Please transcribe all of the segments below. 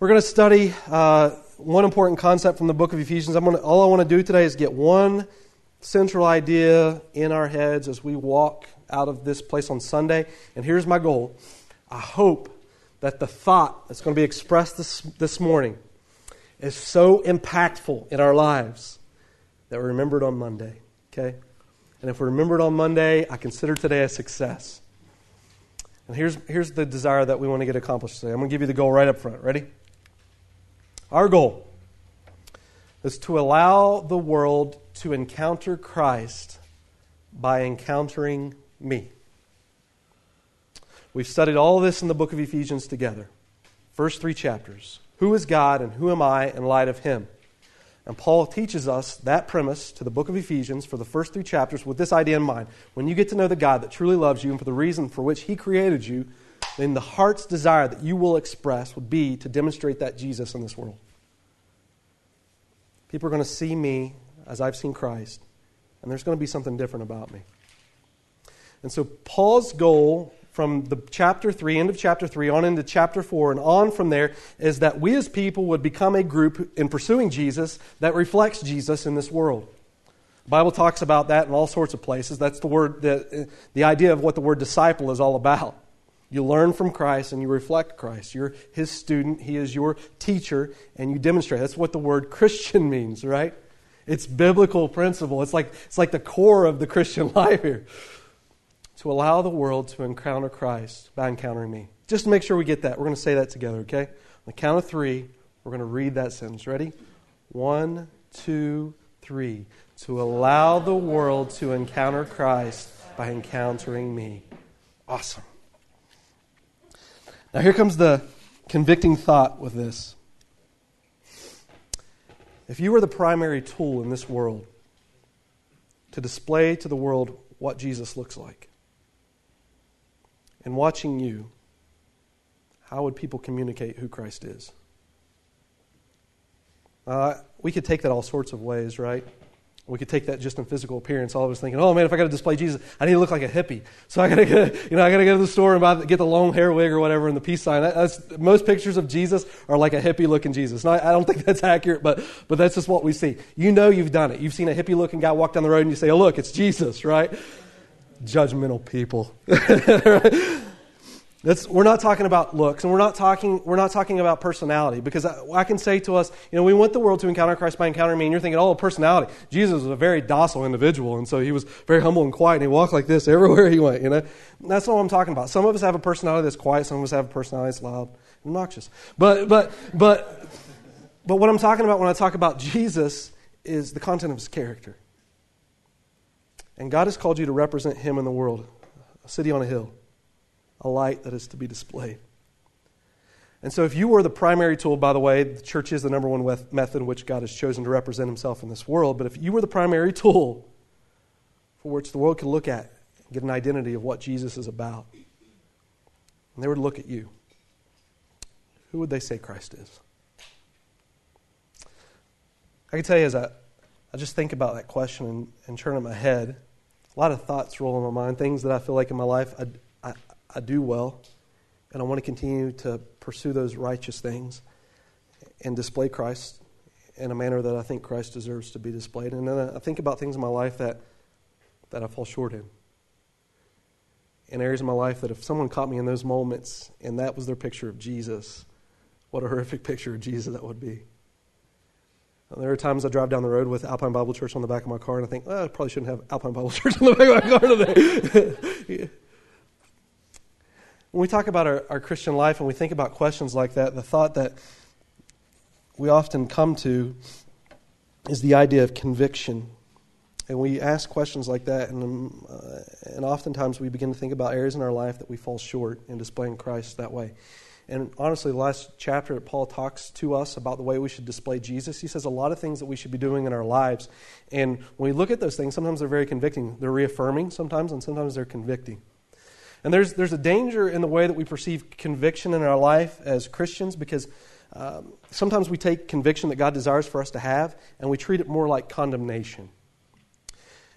We're going to study uh, one important concept from the book of Ephesians. I'm gonna, all I want to do today is get one central idea in our heads as we walk out of this place on Sunday. And here's my goal I hope that the thought that's going to be expressed this, this morning is so impactful in our lives that we remember it on Monday. Okay? And if we remember it on Monday, I consider today a success. And here's, here's the desire that we want to get accomplished today. I'm going to give you the goal right up front. Ready? Our goal is to allow the world to encounter Christ by encountering me. We've studied all this in the book of Ephesians together. First three chapters. Who is God and who am I in light of him? And Paul teaches us that premise to the book of Ephesians for the first three chapters with this idea in mind. When you get to know the God that truly loves you and for the reason for which he created you, then the heart's desire that you will express would be to demonstrate that Jesus in this world. People are going to see me as I've seen Christ, and there's going to be something different about me. And so, Paul's goal from the chapter 3, end of chapter 3, on into chapter 4, and on from there is that we as people would become a group in pursuing Jesus that reflects Jesus in this world. The Bible talks about that in all sorts of places. That's the word, the, the idea of what the word disciple is all about. You learn from Christ and you reflect Christ. You're his student, he is your teacher, and you demonstrate. That's what the word Christian means, right? It's biblical principle. It's like, it's like the core of the Christian life here. To allow the world to encounter Christ by encountering me. Just to make sure we get that, we're going to say that together, okay? On the count of three, we're going to read that sentence. Ready? One, two, three. To allow the world to encounter Christ by encountering me. Awesome. Now, here comes the convicting thought with this. If you were the primary tool in this world to display to the world what Jesus looks like, and watching you, how would people communicate who Christ is? Uh, we could take that all sorts of ways, right? We could take that just in physical appearance. All of us thinking, oh man, if I got to display Jesus, I need to look like a hippie. So I got to you know, I got to go to the store and buy, get the long hair wig or whatever and the peace sign. That's, most pictures of Jesus are like a hippie looking Jesus. Now, I don't think that's accurate, but, but that's just what we see. You know you've done it. You've seen a hippie looking guy walk down the road and you say, oh look, it's Jesus, right? Judgmental people. That's, we're not talking about looks, and we're not talking, we're not talking about personality, because I, I, can say to us, you know, we want the world to encounter Christ by encountering me, and you're thinking, oh, personality. Jesus was a very docile individual, and so he was very humble and quiet, and he walked like this everywhere he went, you know. That's not what I'm talking about. Some of us have a personality that's quiet, some of us have a personality that's loud and obnoxious. But, but, but, but what I'm talking about when I talk about Jesus is the content of his character. And God has called you to represent him in the world, a city on a hill a light that is to be displayed. And so, if you were the primary tool, by the way, the church is the number one method in which God has chosen to represent himself in this world, but if you were the primary tool for which the world could look at and get an identity of what Jesus is about, and they would look at you, who would they say Christ is? I can tell you as I, I just think about that question and, and turn in my head, a lot of thoughts roll in my mind, things that I feel like in my life I, I do well, and I want to continue to pursue those righteous things and display Christ in a manner that I think Christ deserves to be displayed. And then I think about things in my life that, that I fall short in. In areas of my life that if someone caught me in those moments and that was their picture of Jesus, what a horrific picture of Jesus that would be. There are times I drive down the road with Alpine Bible Church on the back of my car and I think, well, I probably shouldn't have Alpine Bible Church on the back of my car today. When we talk about our, our Christian life and we think about questions like that, the thought that we often come to is the idea of conviction. And we ask questions like that, and, um, uh, and oftentimes we begin to think about areas in our life that we fall short in displaying Christ that way. And honestly, the last chapter, that Paul talks to us about the way we should display Jesus. He says a lot of things that we should be doing in our lives. And when we look at those things, sometimes they're very convicting. They're reaffirming sometimes, and sometimes they're convicting. And there's, there's a danger in the way that we perceive conviction in our life as Christians because um, sometimes we take conviction that God desires for us to have and we treat it more like condemnation.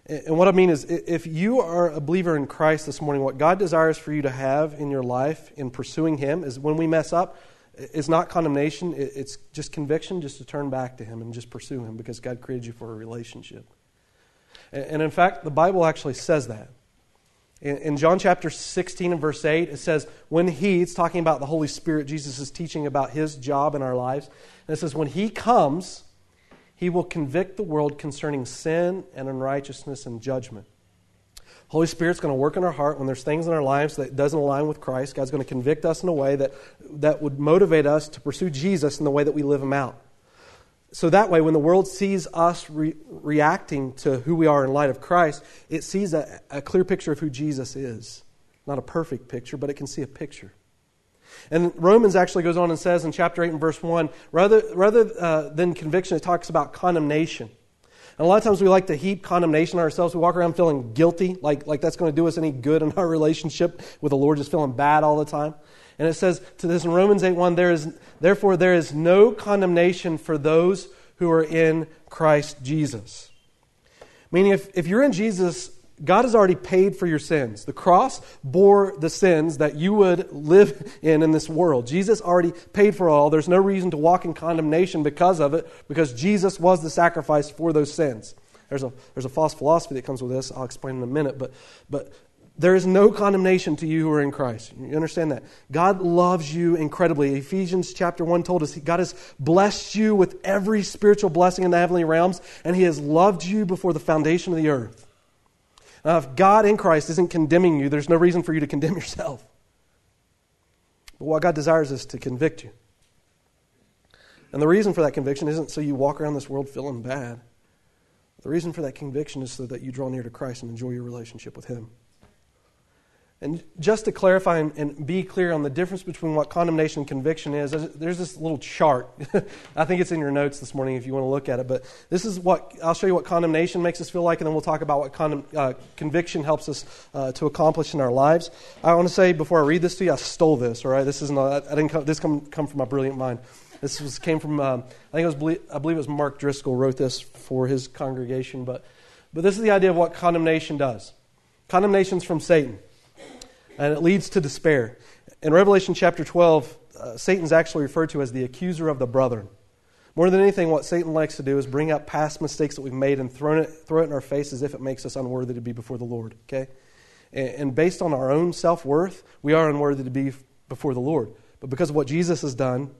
And what I mean is, if you are a believer in Christ this morning, what God desires for you to have in your life in pursuing Him is when we mess up, it's not condemnation, it's just conviction just to turn back to Him and just pursue Him because God created you for a relationship. And in fact, the Bible actually says that. In John chapter 16 and verse 8, it says, When He, it's talking about the Holy Spirit, Jesus is teaching about His job in our lives. And it says, When He comes, He will convict the world concerning sin and unrighteousness and judgment. Holy Spirit's going to work in our heart when there's things in our lives that doesn't align with Christ. God's going to convict us in a way that, that would motivate us to pursue Jesus in the way that we live Him out. So that way, when the world sees us re- reacting to who we are in light of Christ, it sees a, a clear picture of who Jesus is. Not a perfect picture, but it can see a picture. And Romans actually goes on and says in chapter 8 and verse 1 rather, rather uh, than conviction, it talks about condemnation. And a lot of times we like to heap condemnation on ourselves. We walk around feeling guilty, like, like that's going to do us any good in our relationship with the Lord, just feeling bad all the time. And it says to this in Romans 8 1, there is, therefore there is no condemnation for those who are in Christ Jesus. Meaning, if, if you're in Jesus, God has already paid for your sins. The cross bore the sins that you would live in in this world. Jesus already paid for all. There's no reason to walk in condemnation because of it, because Jesus was the sacrifice for those sins. There's a, there's a false philosophy that comes with this. I'll explain in a minute. But, but there is no condemnation to you who are in Christ. You understand that? God loves you incredibly. Ephesians chapter 1 told us God has blessed you with every spiritual blessing in the heavenly realms, and He has loved you before the foundation of the earth. Now, if God in Christ isn't condemning you, there's no reason for you to condemn yourself. But what God desires is to convict you. And the reason for that conviction isn't so you walk around this world feeling bad. The reason for that conviction is so that you draw near to Christ and enjoy your relationship with Him. And just to clarify and, be clear on the difference between what condemnation and conviction is, there's this little chart. I think it's in your notes this morning if you want to look at it. But this is what I'll show you what condemnation makes us feel like, and then we'll talk about what condom, uh, conviction helps us uh, to accomplish in our lives. I want to say before I read this to you, I stole this. All right, this isn't. I didn't. Come, this come come from my brilliant mind. This was, came from. Um, I think it was. I believe it was Mark Driscoll wrote this for his congregation. But but this is the idea of what condemnation does. Condemnation's from Satan and it leads to despair. In Revelation chapter 12, uh, Satan's actually referred to as the accuser of the brethren. More than anything, what Satan likes to do is bring up past mistakes that we've made and throw it, throw it in our face as if it makes us unworthy to be before the Lord. Okay? And, and based on our own self worth, we are unworthy to be before the Lord. But because of what Jesus has done,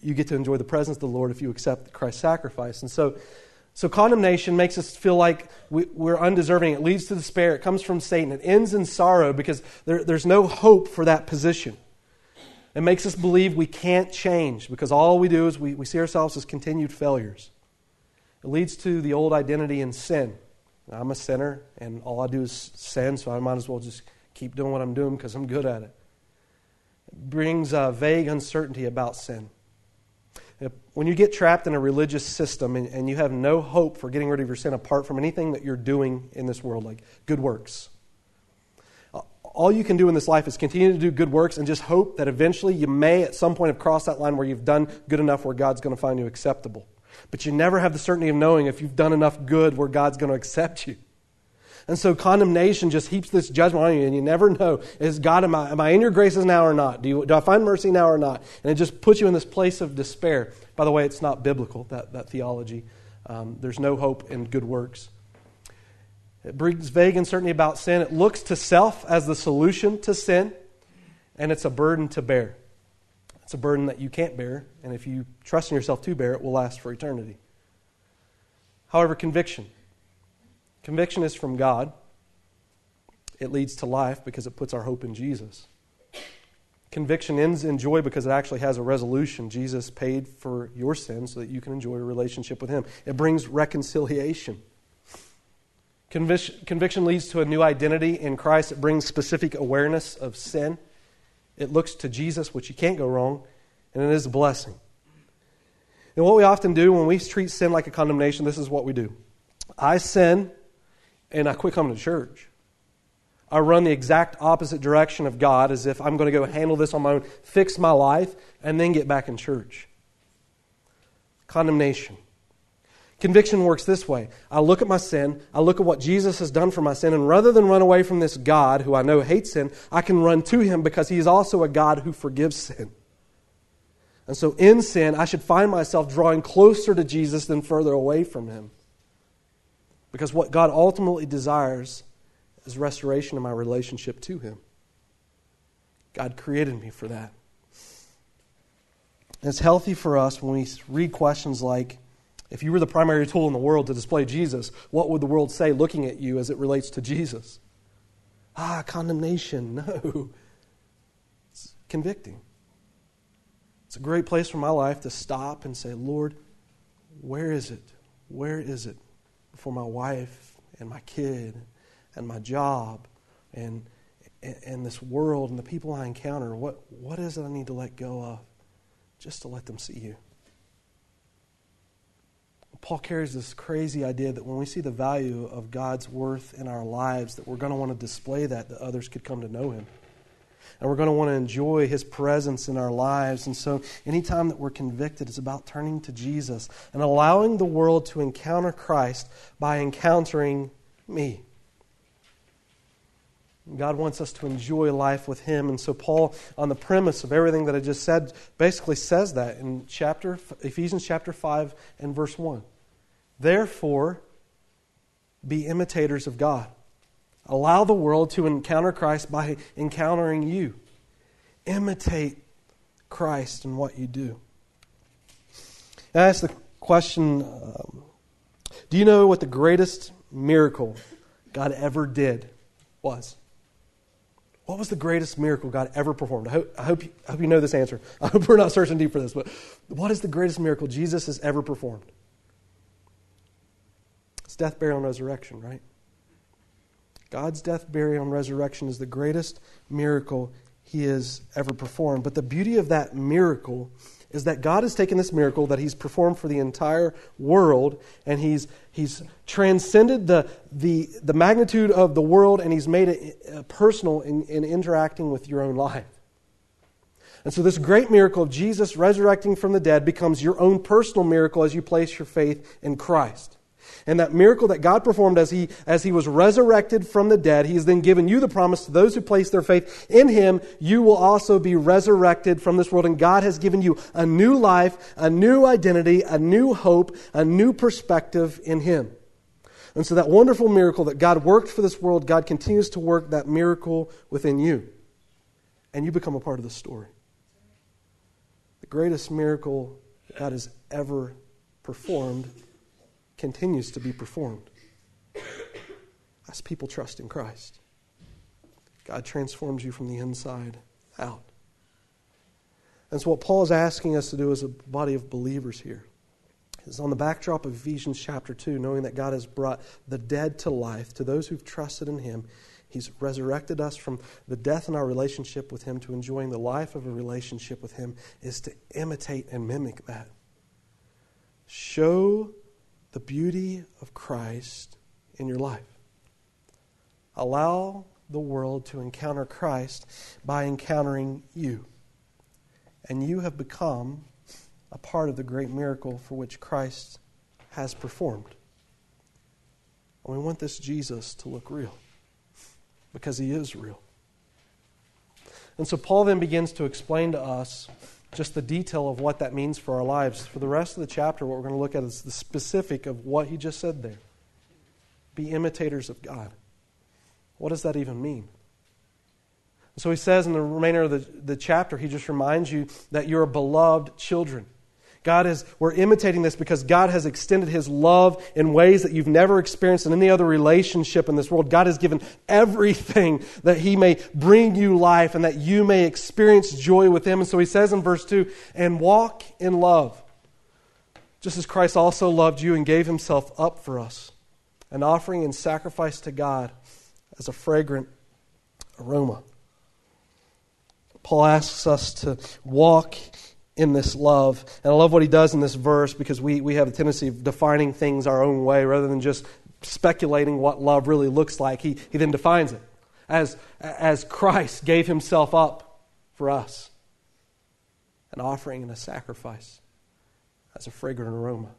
you get to enjoy the presence of the Lord if you accept Christ's sacrifice. And so so condemnation makes us feel like we, are undeserving. It leads to despair. It comes from Satan. It ends in sorrow because there, there's no hope for that position. It makes us believe we can't change because all we do is we, we see ourselves as continued failures. It leads to the old identity in sin. I'm a sinner, and all I do is sin, so I might as well just keep doing what I'm doing because I'm good at it. It brings a vague uncertainty about sin. When you get trapped in a religious system and, and, you have no hope for getting rid of your sin apart from anything that you're doing in this world, like good works, all you can do in this life is continue to do good works and just hope that eventually you may at some point have crossed that line where you've done good enough where God's going to find you acceptable. But you never have the certainty of knowing if you've done enough good where God's going to accept you. And so condemnation just heaps this judgment on you, and you never know is God, am I, am I in your graces now or not? Do, you, do I find mercy now or not? And it just puts you in this place of despair. By the way, it's not biblical, that, that theology. Um, there's no hope in good works. It brings vague uncertainty about sin. It looks to self as the solution to sin, and it's a burden to bear. It's a burden that you can't bear, and if you trust in yourself to bear, it will last for eternity. However, conviction. Conviction is from God. It leads to life because it puts our hope in Jesus. Conviction ends in joy because it actually has a resolution. Jesus paid for your sin so that you can enjoy a relationship with Him. It brings reconciliation. Conviction leads to a new identity in Christ. It brings specific awareness of sin. It looks to Jesus, which you can't go wrong, and it is a blessing. And what we often do when we treat sin like a condemnation, this is what we do I sin, and I quit coming to church. I run the exact opposite direction of God as if I'm going to go handle this on my own, fix my life, and then get back in church. Condemnation. Conviction works this way I look at my sin, I look at what Jesus has done for my sin, and rather than run away from this God who I know hates sin, I can run to him because he is also a God who forgives sin. And so in sin, I should find myself drawing closer to Jesus than further away from him. Because what God ultimately desires is restoration of my relationship to him. God created me for that. And it's healthy for us when we read questions like if you were the primary tool in the world to display Jesus, what would the world say looking at you as it relates to Jesus? Ah, condemnation. No. It's convicting. It's a great place for my life to stop and say, Lord, where is it? Where is it for my wife and my kid and my job and, and this world and the people I encounter? What, what is it I need to let go of just to let them see you? Paul carries this crazy idea that when we see the value of God's worth in our lives, that we're going to want to display that, that others could come to know Him. And we're going to want to enjoy His presence in our lives. And so, anytime that we're convicted, it's about turning to Jesus and allowing the world to encounter Christ by encountering me. God wants us to enjoy life with Him. And so, Paul, on the premise of everything that I just said, basically says that in chapter, Ephesians chapter 5 and verse 1. Therefore, be imitators of God. Allow the world to encounter Christ by encountering you. Imitate Christ in what you do. I ask the question um, Do you know what the greatest miracle God ever did was? What was the greatest miracle God ever performed? I hope, I hope, you, I hope you know this answer. I hope we're not searching deep for this, but what is the greatest miracle Jesus has ever performed? It's death, burial, and resurrection, right? God's death, burial, and resurrection is the greatest miracle he has ever performed. But the beauty of that miracle is that God has taken this miracle that he's performed for the entire world and he's, he's transcended the, the, the magnitude of the world and he's made it uh, personal in, in interacting with your own life. And so, this great miracle of Jesus resurrecting from the dead becomes your own personal miracle as you place your faith in Christ. And that miracle that God performed as he, as he was resurrected from the dead, he has then given you the promise to those who place their faith in him, you will also be resurrected from this world. And God has given you a new life, a new identity, a new hope, a new perspective in him. And so that wonderful miracle that God worked for this world, God continues to work that miracle within you. And you become a part of the story. The greatest miracle that God has ever performed continues to be performed as people trust in Christ. God transforms you from the inside out. And so, what Paul is asking us to do as a body of believers here is on the backdrop of Ephesians chapter 2, knowing that God has brought the dead to life to those who've trusted in Him. He's resurrected us from the death in our relationship with Him to enjoying the life of a relationship with Him, is to imitate and mimic that. Show the beauty of Christ in your life. Allow the world to encounter Christ by encountering you. And you have become a part of the great miracle for which Christ has performed. And we want this Jesus to look real because he is real. And so Paul then begins to explain to us just the detail of what that means for our lives. For the rest of the chapter, what we're going to look at is the specific of what he just said there. Be imitators of God. What does that even mean? So he says in the remainder of the, the chapter, he just reminds you that you're beloved children. God is, we're imitating this because God has extended His love in ways that you've never experienced in any other relationship in this world. God has given everything that He may bring you life and that you may experience joy with Him. And so He says in verse 2 and walk in love, just as Christ also loved you and gave Himself up for us, an offering and sacrifice to God as a fragrant aroma. Paul asks us to walk in this love. And I love what he does in this verse because we, we have a tendency of defining things our own way rather than just speculating what love really looks like. He, he then defines it as, as Christ gave himself up for us, an offering and a sacrifice as a fragrant aroma.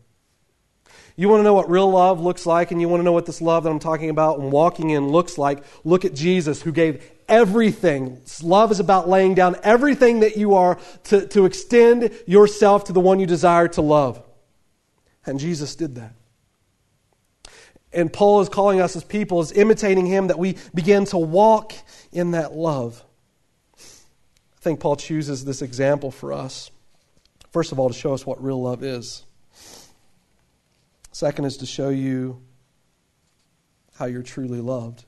You want to know what real love looks like, and you want to know what this love that I'm talking about and walking in looks like? Look at Jesus, who gave everything. Love is about laying down everything that you are to, to extend yourself to the one you desire to love. And Jesus did that. And Paul is calling us as people, is imitating him, that we begin to walk in that love. I think Paul chooses this example for us. First of all, to show us what real love is. Second is to show you how you're truly loved.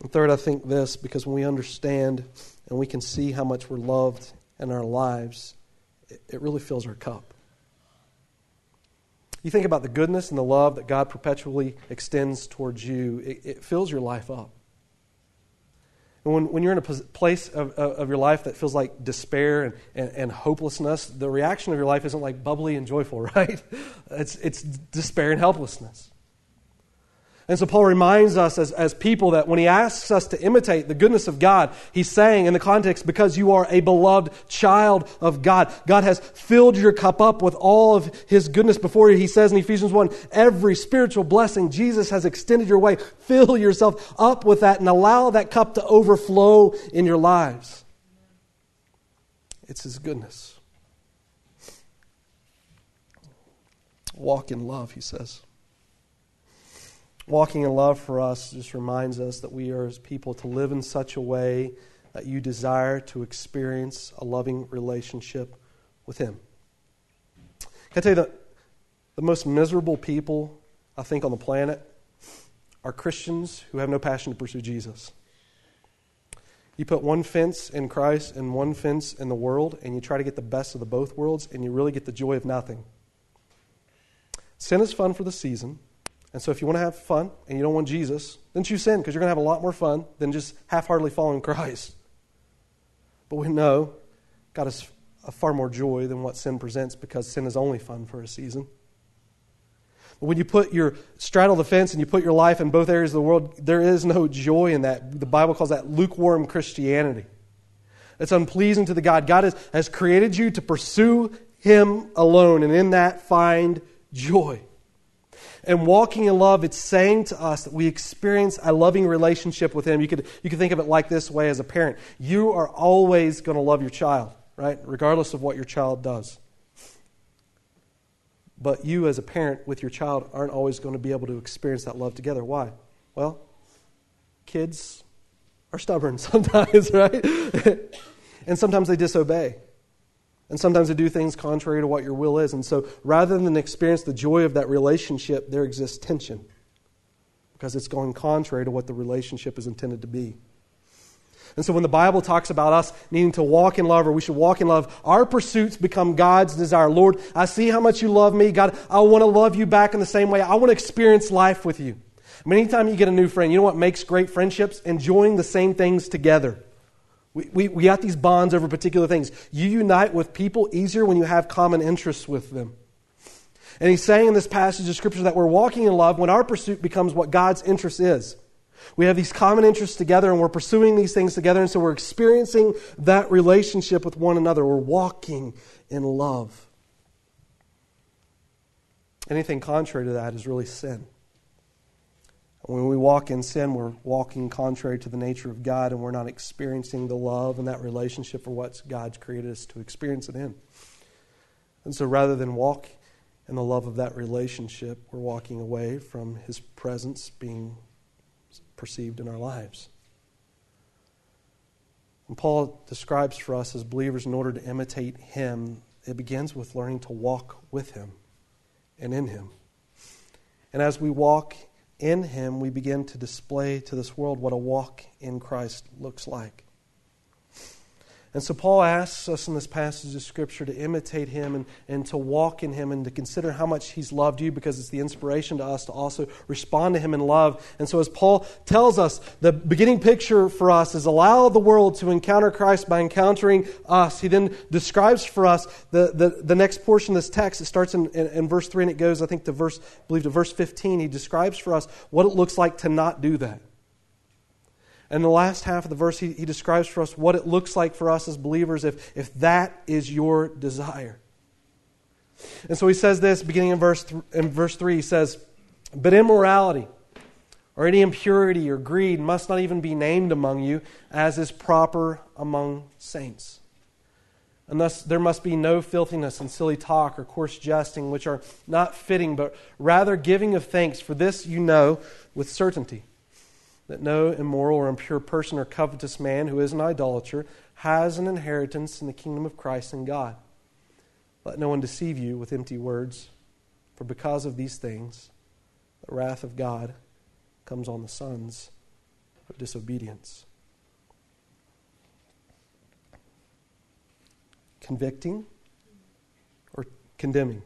And third, I think this because when we understand and we can see how much we're loved in our lives, it really fills our cup. You think about the goodness and the love that God perpetually extends towards you, it, it fills your life up. And when, when you're in a place of, of your life that feels like despair and, and, and, hopelessness, the reaction of your life isn't like bubbly and joyful, right? It's, it's despair and helplessness. And so Paul reminds us as, as people that when he asks us to imitate the goodness of God, he's saying in the context, because you are a beloved child of God, God has filled your cup up with all of his goodness before you. He says in Ephesians 1, every spiritual blessing Jesus has extended your way. Fill yourself up with that and allow that cup to overflow in your lives. It's his goodness. Walk in love, he says. Walking in love for us just reminds us that we are as people to live in such a way that you desire to experience a loving relationship with Him. Can I tell you that the most miserable people, I think, on the planet are Christians who have no passion to pursue Jesus. You put one fence in Christ and one fence in the world, and you try to get the best of the both worlds, and you really get the joy of nothing. Sin is fun for the season. And so if you want to have fun and you don't want Jesus, then choose sin because you're going to have a lot more fun than just half heartedly following Christ. But we know God has a far more joy than what sin presents because sin is only fun for a season. But when you put your straddle the fence and you put your life in both areas of the world, there is no joy in that. The Bible calls that lukewarm Christianity. It's unpleasing to the God. God has, has created you to pursue Him alone, and in that find joy. And walking in love, it's saying to us that we experience a loving relationship with Him. You could, you could think of it like this way as a parent. You are always going to love your child, right? Regardless of what your child does. But you, as a parent with your child, aren't always going to be able to experience that love together. Why? Well, kids are stubborn sometimes, right? and sometimes they disobey. And sometimes they do things contrary to what your will is. And so rather than experience the joy of that relationship, there exists tension because it's going contrary to what the relationship is intended to be. And so when the Bible talks about us needing to walk in love or we should walk in love, our pursuits become God's desire. Lord, I see how much you love me. God, I want to love you back in the same way. I want to experience life with you. Anytime you get a new friend, you know what makes great friendships? Enjoying the same things together. We, we, we got these bonds over particular things. You unite with people easier when you have common interests with them. And he's saying in this passage of Scripture that we're walking in love when our pursuit becomes what God's interest is. We have these common interests together and we're pursuing these things together, and so we're experiencing that relationship with one another. We're walking in love. Anything contrary to that is really sin. When we walk in sin, we're walking contrary to the nature of God and we're not experiencing the love and that relationship for what God's created us to experience it in. And so rather than walk in the love of that relationship, we're walking away from His presence being perceived in our lives. And Paul describes for us as believers, in order to imitate Him, it begins with learning to walk with Him and in Him. And as we walk in him, we begin to display to this world what a walk in Christ looks like. And so Paul asks us in this passage of Scripture to imitate him and, and to walk in him and to consider how much he's loved you because it's the inspiration to us to also respond to him in love. And so, as Paul tells us, the beginning picture for us is allow the world to encounter Christ by encountering us. He then describes for us the, the, the next portion of this text. It starts in, in, in verse 3 and it goes, I think, to verse, I believe, to verse 15. He describes for us what it looks like to not do that. And the last half of the verse, he, he describes for us what it looks like for us as believers if, if that is your desire. And so he says this beginning in verse, th- in verse 3. He says, But immorality or any impurity or greed must not even be named among you, as is proper among saints. And thus there must be no filthiness and silly talk or coarse jesting, which are not fitting, but rather giving of thanks. For this you know with certainty that no immoral or impure person or covetous man who is an idolater has an inheritance in the kingdom of Christ and God. Let no one deceive you with empty words, for because of these things, the wrath of God comes on the sons of disobedience. Convicting or condemning?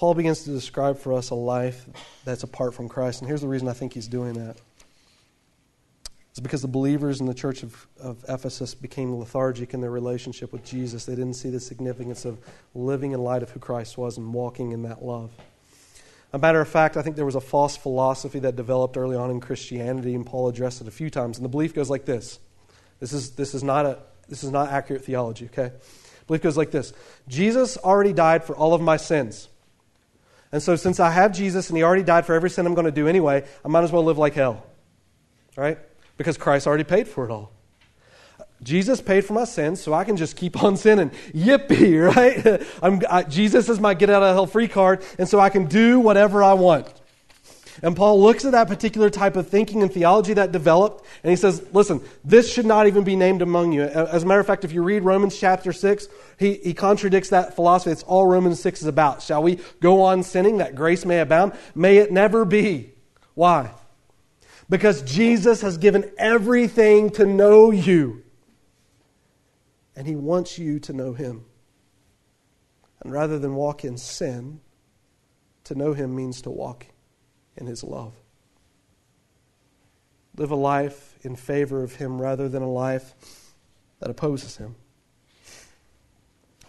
Paul begins to describe for us a life that's apart from Christ. And here's the reason I think he's doing that. It's because the believers in the church of, of Ephesus became lethargic in their relationship with Jesus. They didn't see the significance of living in light of who Christ was and walking in that love. A matter of fact, I think there was a false philosophy that developed early on in Christianity, and Paul addressed it a few times. And the belief goes like this. This is, this is, not, a, this is not accurate theology, okay? Belief goes like this Jesus already died for all of my sins. And so, since I have Jesus and He already died for every sin I'm going to do anyway, I might as well live like hell. Right? Because Christ already paid for it all. Jesus paid for my sins, so I can just keep on sinning. Yippee, right? I, Jesus is my get out of hell free card, and so I can do whatever I want. And Paul looks at that particular type of thinking and theology that developed, and he says, listen, this should not even be named among you. As a matter of fact, if you read Romans chapter 6, he, he contradicts that philosophy. It's all Romans 6 is about. Shall we go on sinning that grace may abound? May it never be. Why? Because Jesus has given everything to know you. And he wants you to know him. And rather than walk in sin, to know him means to walk in his love. Live a life in favor of him rather than a life that opposes him.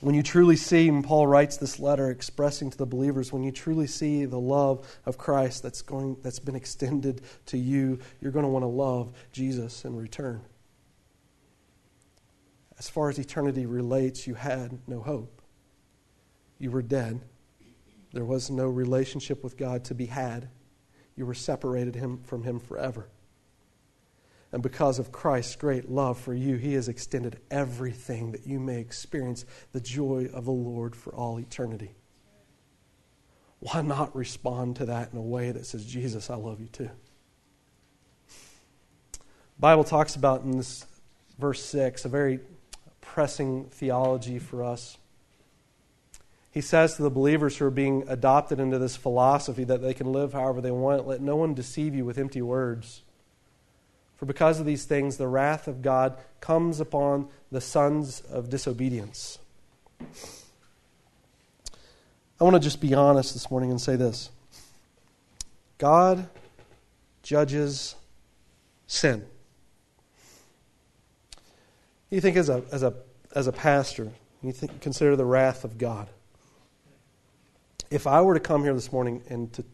When you truly see, and Paul writes this letter expressing to the believers, when you truly see the love of Christ that's, going, that's been extended to you, you're going to want to love Jesus in return. As far as eternity relates, you had no hope. You were dead. There was no relationship with God to be had you were separated him, from him forever. And because of Christ's great love for you, he has extended everything that you may experience the joy of the Lord for all eternity. Why not respond to that in a way that says, Jesus, I love you too? The Bible talks about in this verse 6 a very pressing theology for us he says to the believers who are being adopted into this philosophy that they can live however they want, let no one deceive you with empty words. For because of these things, the wrath of God comes upon the sons of disobedience. I want to just be honest this morning and say this God judges sin. You think as a, as a, as a pastor, you think, consider the wrath of God if I were to come here this morning and to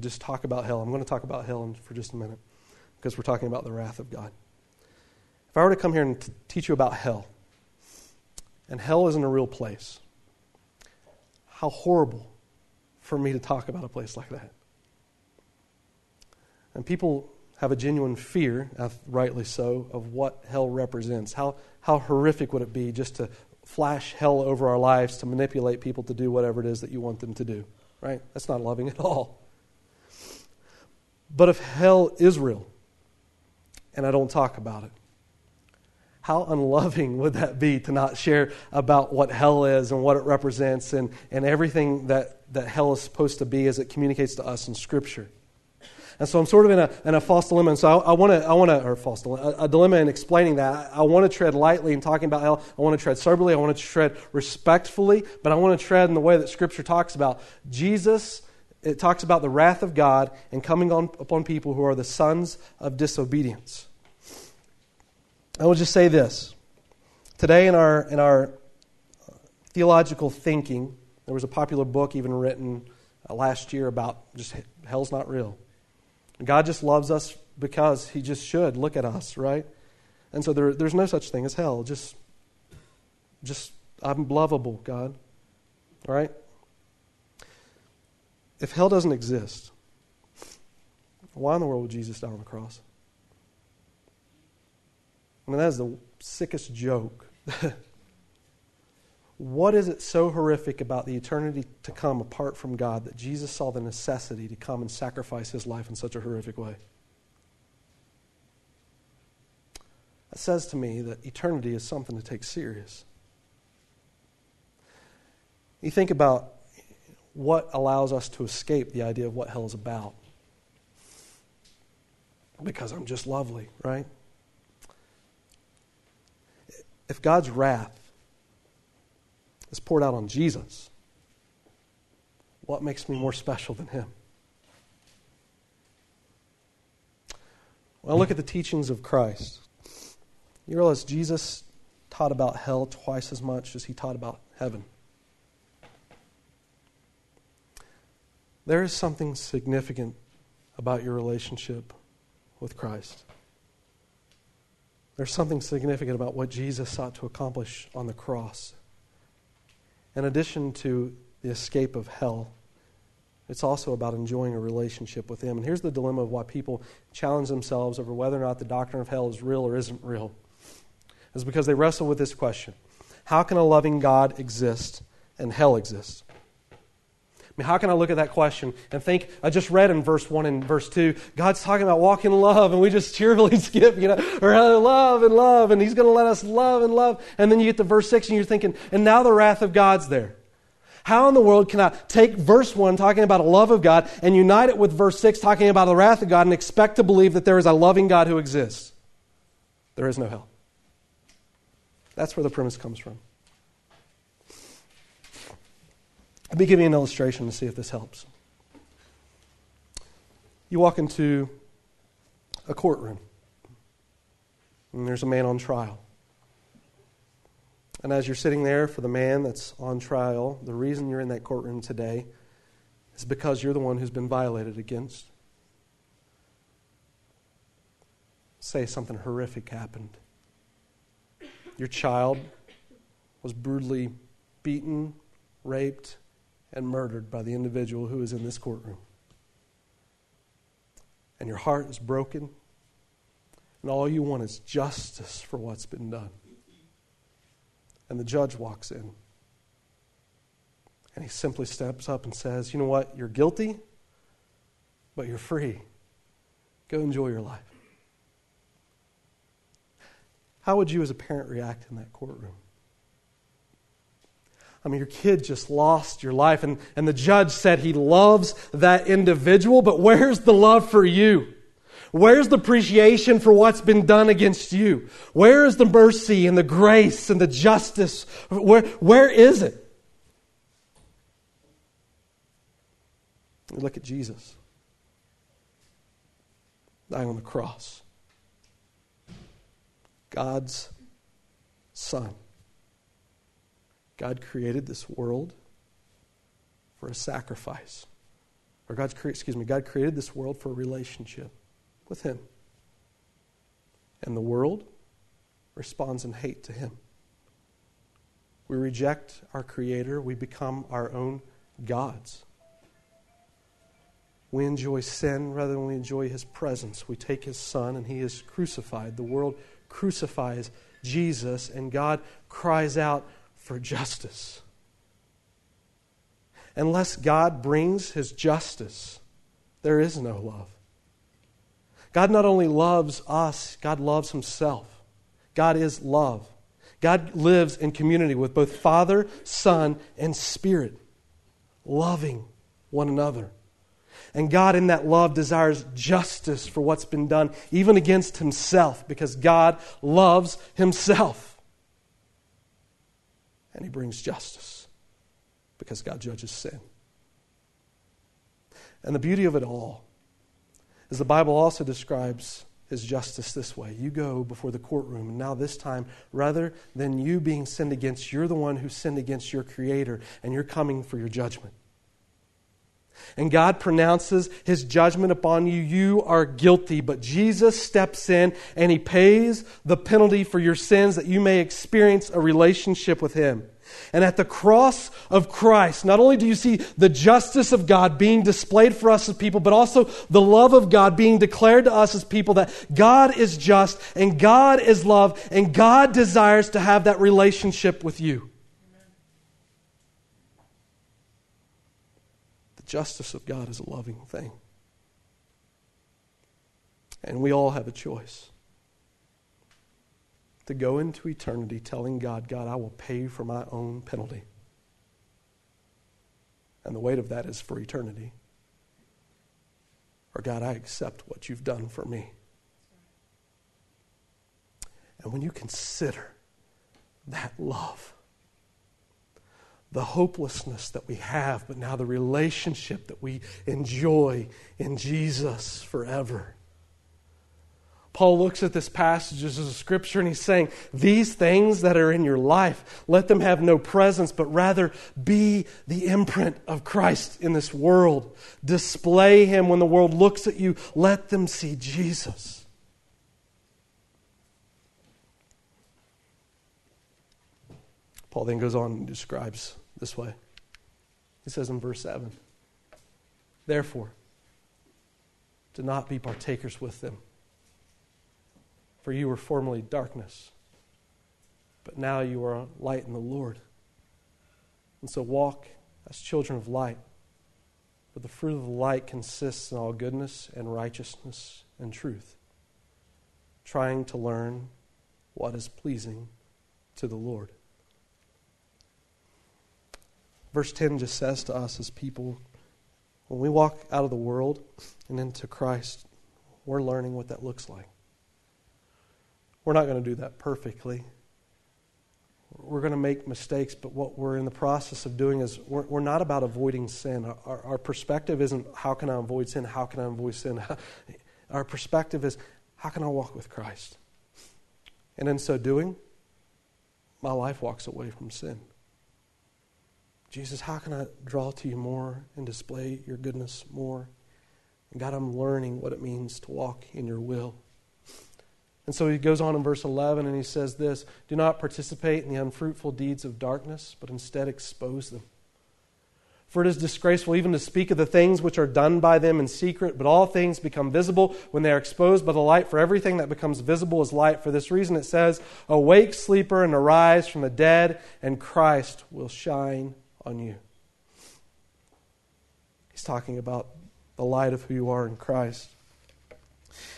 just talk about hell, I'm going to talk about hell for just a minute because we're talking about the wrath of God. If I were to come here and t- teach you about hell, and hell isn't a real place, how horrible for me to talk about a place like that. And people have a genuine fear, rightly so, of what hell represents. How, how horrific would it be just to flash hell over our lives to manipulate people to do whatever it is that you want them to do, right? That's not loving at all. But if hell is real, and I don't talk about it, how unloving would that be to not share about what hell is and what it represents and, and everything that, that hell is supposed to be as it communicates to us in Scripture? And so I'm sort of in a, in a false dilemma. And so I, want to, I want to, or false dilemma, a, a, dilemma in explaining that. I, I want to tread lightly in talking about hell. I want to tread soberly. I want to tread respectfully, but I want to tread in the way that Scripture talks about. Jesus, it talks about the wrath of God and coming on, upon people who are the sons of disobedience. I will just say this. Today in our, in our theological thinking, there was a popular book even written uh, last year about just hell's not real. God just loves us because He just should. Look at us, right? And so there, there's no such thing as hell. Just, just I'm lovable, God. All right? If hell doesn't exist, why in the world would Jesus die on the cross? I mean, that is the sickest joke. what is it so horrific about the eternity to come apart from God that Jesus saw the necessity to come and sacrifice his life in such a horrific way? That says to me that eternity is something to take serious. You think about what allows us to escape the idea of what hell is about. Because I'm just lovely, right? If God's wrath is poured out on Jesus, what makes me more special than him? Well, look at the teachings of Christ. You realize Jesus taught about hell twice as much as he taught about heaven. There is something significant about your relationship with Christ. There's something significant about what Jesus sought to accomplish on the cross. In addition to the escape of hell, it's also about enjoying a relationship with Him. And here's the dilemma of why people challenge themselves over whether or not the doctrine of hell is real or isn't real. Is because they wrestle with this question How can a loving God exist and hell exist? Mean, how can I look at that question and think, I just read in verse 1 and verse 2, God's talking about walking in love, and we just cheerfully skip, you know, or uh, love and love, and He's going to let us love and love. And then you get to verse 6 and you're thinking, and now the wrath of God's there. How in the world can I take verse 1 talking about a love of God and unite it with verse 6 talking about the wrath of God and expect to believe that there is a loving God who exists? There is no hell. That's where the premise comes from. Let me give you an illustration to see if this helps. You walk into a courtroom, and there's a man on trial. And as you're sitting there for the man that's on trial, the reason you're in that courtroom today is because you're the one who's been violated against. Say something horrific happened. Your child was brutally beaten, raped, and murdered by the individual who is in this courtroom. And your heart is broken, and all you want is justice for what's been done. And the judge walks in, and he simply steps up and says, You know what? You're guilty, but you're free. Go enjoy your life. How would you, as a parent, react in that courtroom? I mean, your kid just lost your life. And, and the judge said he loves that individual, but where's the love for you? Where's the appreciation for what's been done against you? Where is the mercy and the grace and the justice? Where, where is it? look at Jesus dying on the cross. God's Son. God created this world for a sacrifice. Or God's excuse me, God created this world for a relationship with him. And the world responds in hate to him. We reject our creator, we become our own gods. We enjoy sin rather than we enjoy his presence. We take his son and he is crucified. The world crucifies Jesus and God cries out for justice. Unless God brings his justice, there is no love. God not only loves us, God loves himself. God is love. God lives in community with both Father, Son, and Spirit, loving one another. And God, in that love, desires justice for what's been done, even against himself, because God loves himself and he brings justice because God judges sin. And the beauty of it all is the Bible also describes his justice this way. You go before the courtroom, and now this time, rather than you being sinned against, you're the one who sinned against your Creator, and you're coming for your judgment. And God pronounces his judgment upon you. You are guilty, but Jesus steps in and he pays the penalty for your sins that you may experience a relationship with him. And at the cross of Christ, not only do you see the justice of God being displayed for us as people, but also the love of God being declared to us as people that God is just and God is love and God desires to have that relationship with you. Justice of God is a loving thing. And we all have a choice to go into eternity telling God, God, I will pay for my own penalty. And the weight of that is for eternity. Or, God, I accept what you've done for me. And when you consider that love, the hopelessness that we have, but now the relationship that we enjoy in Jesus forever. Paul looks at this passage as a scripture and he's saying, These things that are in your life, let them have no presence, but rather be the imprint of Christ in this world. Display him when the world looks at you. Let them see Jesus. Paul then goes on and describes this way. He says in verse 7 Therefore, do not be partakers with them, for you were formerly darkness, but now you are light in the Lord. And so walk as children of light. But the fruit of the light consists in all goodness and righteousness and truth, trying to learn what is pleasing to the Lord. Verse 10 just says to us as people, when we walk out of the world and into Christ, we're learning what that looks like. We're not going to do that perfectly. We're going to make mistakes, but what we're in the process of doing is we're, we're not about avoiding sin. Our, our, perspective isn't how can I avoid sin? How can I avoid sin? Our perspective is how can I walk with Christ? And in so doing, my life walks away from sin. Jesus, how can I draw to you more and display your goodness more? And God, I'm learning what it means to walk in your will. And so he goes on in verse 11 and he says this Do not participate in the unfruitful deeds of darkness, but instead expose them. For it is disgraceful even to speak of the things which are done by them in secret, but all things become visible when they are exposed by the light. For everything that becomes visible is light. For this reason it says, Awake, sleeper, and arise from the dead, and Christ will shine on you. He's talking about the light of who you are in Christ.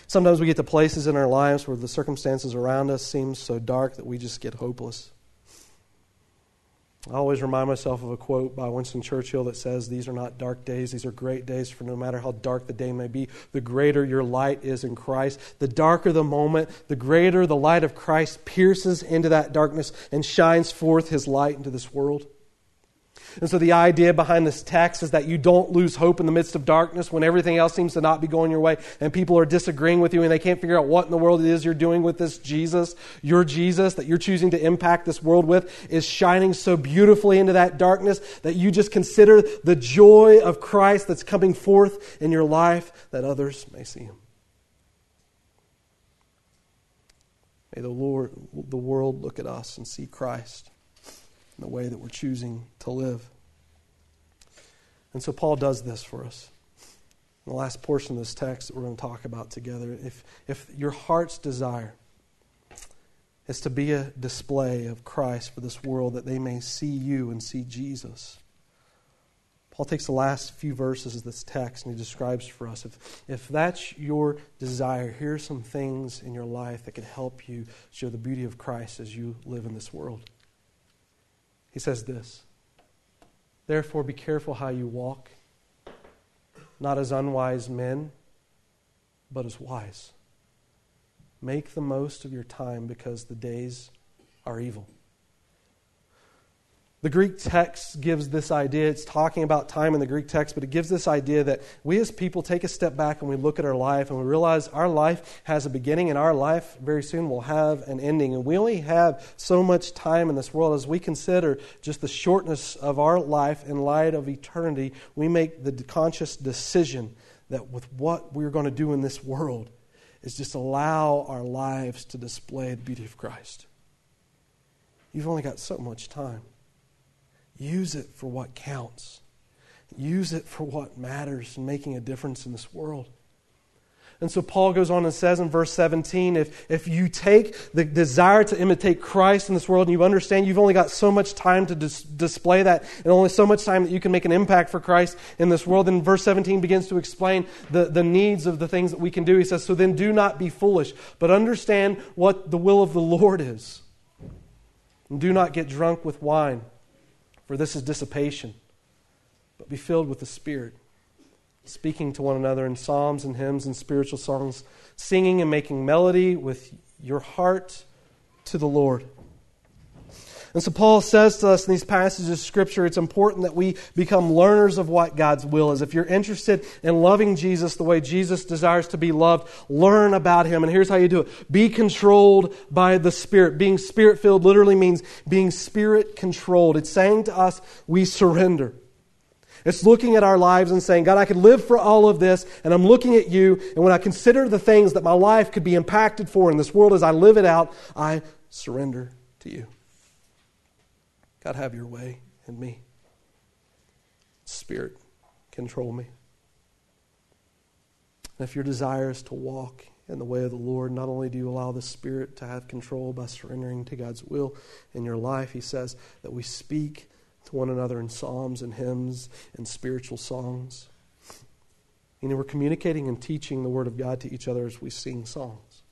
Sometimes we get to places in our lives where the circumstances around us seem so dark that we just get hopeless. I always remind myself of a quote by Winston Churchill that says, These are not dark days, these are great days, for no matter how dark the day may be, the greater your light is in Christ. The darker the moment, the greater the light of Christ pierces into that darkness and shines forth his light into this world. And so the idea behind this text is that you don't lose hope in the midst of darkness when everything else seems to not be going your way and people are disagreeing with you and they can't figure out what in the world it is you're doing with this Jesus. Your Jesus that you're choosing to impact this world with is shining so beautifully into that darkness that you just consider the joy of Christ that's coming forth in your life that others may see him. May the Lord, the world look at us and see Christ the way that we're choosing to live. And so Paul does this for us. The last portion of this text that we're going to talk about together, if, if your heart's desire is to be a display of Christ for this world, that they may see you and see Jesus. Paul takes the last few verses of this text and he describes for us if, if that's your desire, here are some things in your life that can help you show the beauty of Christ as you live in this world. He says this Therefore, be careful how you walk, not as unwise men, but as wise. Make the most of your time because the days are evil. The Greek text gives this idea. It's talking about time in the Greek text, but it gives this idea that we as people take a step back and we look at our life and we realize our life has a beginning and our life very soon will have an ending. And we only have so much time in this world as we consider just the shortness of our life in light of eternity. We make the conscious decision that with what we're going to do in this world is just allow our lives to display the beauty of Christ. You've only got so much time. Use it for what counts. Use it for what matters and making a difference in this world. And so Paul goes on and says in verse 17 if, if you take the desire to imitate Christ in this world and you understand you've only got so much time to dis- display that and only so much time that you can make an impact for Christ in this world, then verse 17 begins to explain the, the needs of the things that we can do. He says, So then do not be foolish, but understand what the will of the Lord is. And do not get drunk with wine for this is dissipation, but be filled with the Spirit, speaking to one another in psalms and hymns and spiritual songs, singing and making melody with your heart to the Lord and so Paul says to us in these passages of Scripture, it's important that we become learners of what God's will is. If you're interested in loving Jesus the way Jesus desires to be loved, learn about him. And here's how you do it be controlled by the Spirit. Being spirit filled literally means being spirit controlled. It's saying to us, we surrender. It's looking at our lives and saying, God, I could live for all of this, and I'm looking at you, and when I consider the things that my life could be impacted for in this world as I live it out, I surrender to you. God, have your way in me. Spirit, control me. And if your desire is to walk in the way of the Lord, not only do you allow the Spirit to have control by surrendering to God's will in your life, He says that we speak to one another in psalms and hymns and spiritual songs. You know, we're communicating and teaching the Word of God to each other as we sing songs.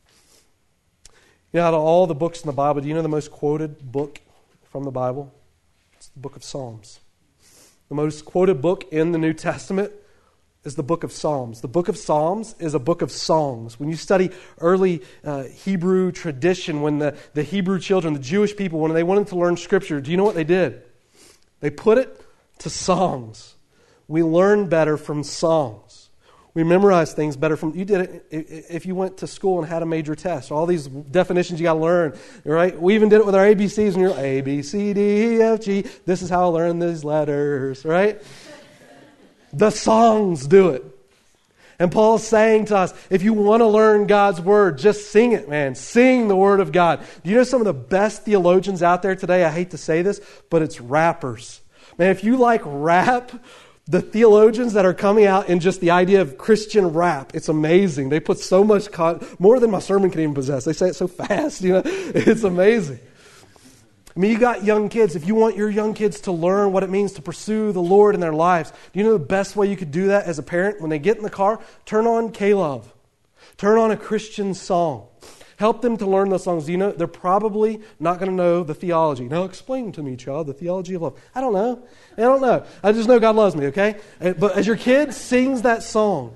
You know, out of all the books in the Bible, do you know the most quoted book from the Bible? The book of Psalms. The most quoted book in the New Testament is the book of Psalms. The book of Psalms is a book of songs. When you study early uh, Hebrew tradition, when the, the Hebrew children, the Jewish people, when they wanted to learn Scripture, do you know what they did? They put it to songs. We learn better from songs. We memorize things better from you did it if you went to school and had a major test. All these definitions you got to learn, right? We even did it with our ABCs, and you're A B C D E F G. This is how I learn these letters, right? the songs do it. And Paul's saying to us, if you want to learn God's word, just sing it, man. Sing the word of God. Do you know some of the best theologians out there today? I hate to say this, but it's rappers. Man, if you like rap, the theologians that are coming out in just the idea of Christian rap. It's amazing. They put so much, con- more than my sermon can even possess. They say it so fast, you know. It's amazing. I mean, you got young kids. If you want your young kids to learn what it means to pursue the Lord in their lives, do you know the best way you could do that as a parent? When they get in the car, turn on K-Love. Turn on a Christian song. Help them to learn the songs. You know they're probably not going to know the theology. Now explain to me, child, the theology of love. I don't know. I don't know. I just know God loves me, okay? But as your kid sings that song,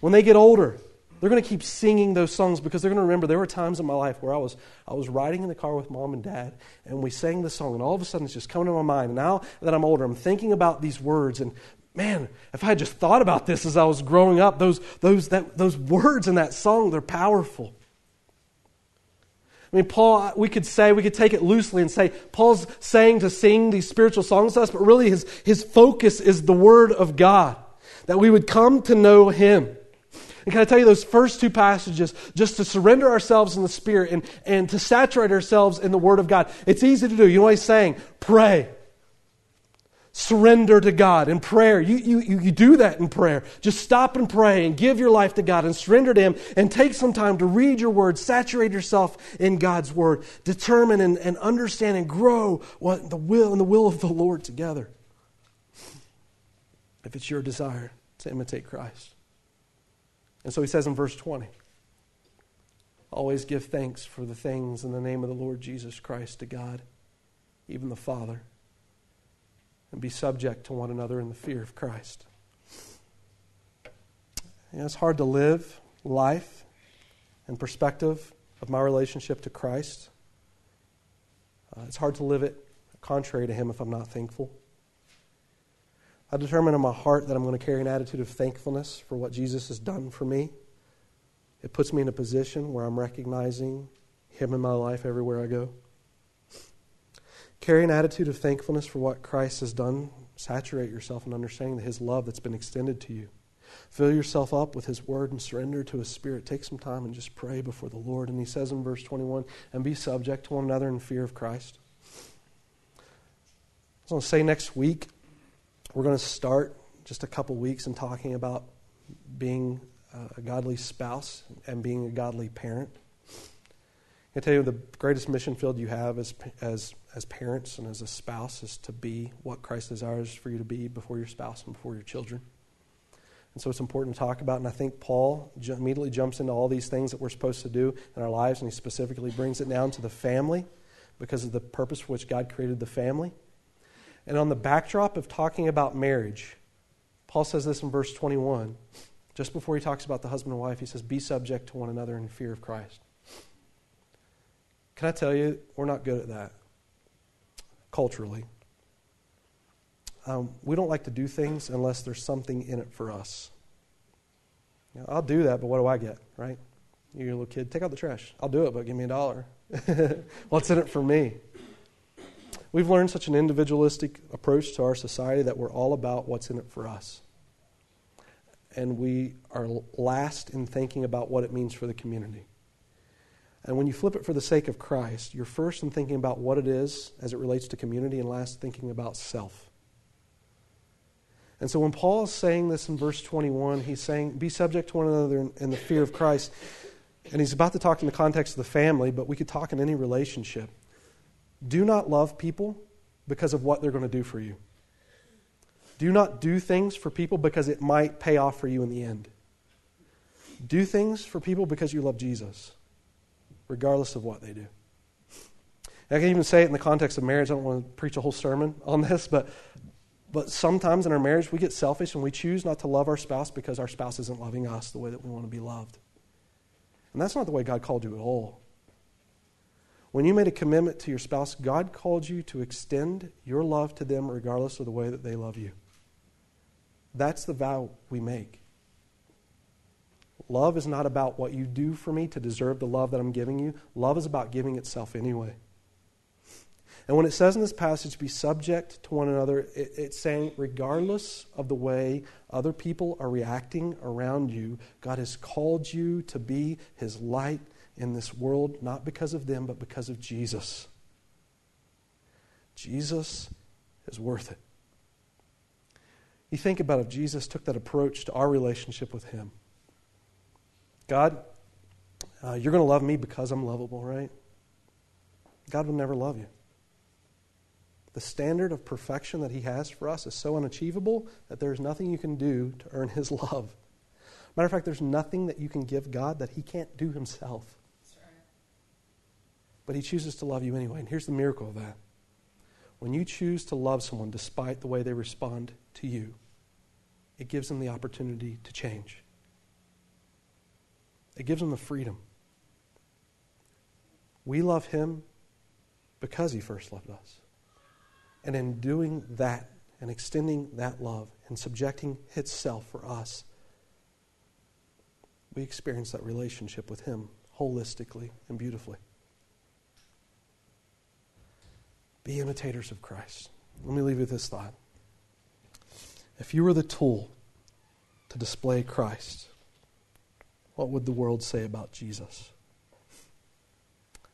when they get older, they're going to keep singing those songs because they're going to remember there were times in my life where I was, I was riding in the car with mom and dad, and we sang the song, and all of a sudden it's just coming to my mind. And now that I'm older, I'm thinking about these words, and man, if I had just thought about this as I was growing up, those, those, that, those words in that song, they're powerful. I mean, Paul, uh, we could say, we could take it loosely and say, Paul's saying to sing these spiritual songs to us, but really his, his focus is the Word of God, that we would come to know Him. And can I tell you, those first two passages, just to surrender ourselves in the Spirit and, and to saturate ourselves in the Word of God, it's easy to do. You know what he's saying? Pray surrender to God in prayer. You, you, you do that in prayer. Just stop and pray and give your life to God and surrender to Him and take some time to read your word, saturate yourself in God's word, determine and, and understand and grow what the will and the will of the Lord together. If it's your desire to imitate Christ. And so he says in verse 20, always give thanks for the things in the name of the Lord Jesus Christ to God, even the Father and be subject to one another in the fear of Christ. You know, it's hard to live life in perspective of my relationship to Christ. Uh, it's hard to live it contrary to Him if I'm not thankful. I determine in my heart that I'm going to carry an attitude of thankfulness for what Jesus has done for me. It puts me in a position where I'm recognizing Him in my life everywhere I go. Carry an attitude of thankfulness for what Christ has done. Saturate yourself in understanding that His love that's been extended to you. Fill yourself up with His Word and surrender to His Spirit. Take some time and just pray before the Lord. And He says in verse 21 and be subject to one another in fear of Christ. I was going to say next week, we're going to start just a couple weeks in talking about being a godly spouse and being a godly parent. I tell you, the greatest mission field you have as, as, as parents and as a spouse is to be what Christ desires for you to be before your spouse and before your children. And so it's important to talk about. And I think Paul immediately jumps into all these things that we're supposed to do in our lives, and he specifically brings it down to the family because of the purpose for which God created the family. And on the backdrop of talking about marriage, Paul says this in verse 21. Just before he talks about the husband and wife, he says, Be subject to one another in fear of Christ. Can I tell you, we're not good at that culturally. Um, we don't like to do things unless there's something in it for us. You know, I'll do that, but what do I get, right? You're a little kid, take out the trash. I'll do it, but give me a dollar. What's in it for me? We've learned such an individualistic approach to our society that we're all about what's in it for us. And we are last in thinking about what it means for the community. And when you flip it for the sake of Christ, you're first in thinking about what it is as it relates to community, and last thinking about self. And so when Paul is saying this in verse 21, he's saying, Be subject to one another in, the fear of Christ. And he's about to talk in the context of the family, but we could talk in any relationship. Do not love people because of what they're going to do for you. Do not do things for people because it might pay off for you in the end. Do things for people because you love Jesus regardless of what they do. I can even say it in the context of marriage. I don't want to preach a whole sermon on this, but, but sometimes in our marriage we get selfish and we choose not to love our spouse because our spouse isn't loving us the way that we want to be loved. And that's not the way God called you at all. When you made a commitment to your spouse, God called you to extend your love to them regardless of the way that they love you. That's the vow we make. Love is not about what you do for me to deserve the love that I'm giving you. Love is about giving itself anyway. And when it says in this passage, be subject to one another, it, it's saying, regardless of the way other people are reacting around you, God has called you to be his light in this world, not because of them, but because of Jesus. Jesus is worth it. You think about if Jesus took that approach to our relationship with him. God, uh, you're going to love me because I'm lovable, right? God will never love you. The standard of perfection that He has for us is so unachievable that there's nothing you can do to earn His love. Matter of fact, there's nothing that you can give God that He can't do Himself. But He chooses to love you anyway. And here's the miracle of that when you choose to love someone despite the way they respond to you, it gives them the opportunity to change. It gives them the freedom. We love him because he first loved us. And in doing that and extending that love and subjecting itself for us, we experience that relationship with him holistically and beautifully. Be imitators of Christ. Let me leave you with this thought. If you were the tool to display Christ, what would the world say about Jesus?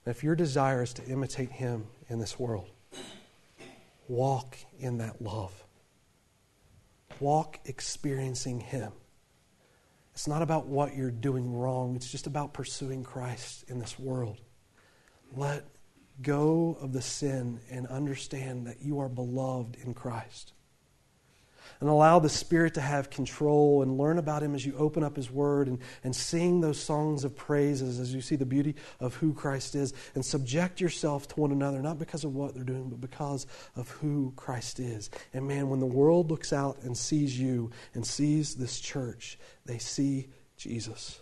if your desire is to imitate him in this world, walk in that love. Walk experiencing him. It's not about what you're doing wrong, it's just about pursuing Christ in this world. Let go of the sin and understand that you are beloved in Christ and allow the Spirit to have control and learn about Him as you open up His Word and, and sing those songs of praises as you see the beauty of who Christ is and subject yourself to one another, not because of what they're doing, but because of who Christ is. And man, when the world looks out and sees you and sees this church, they see Jesus.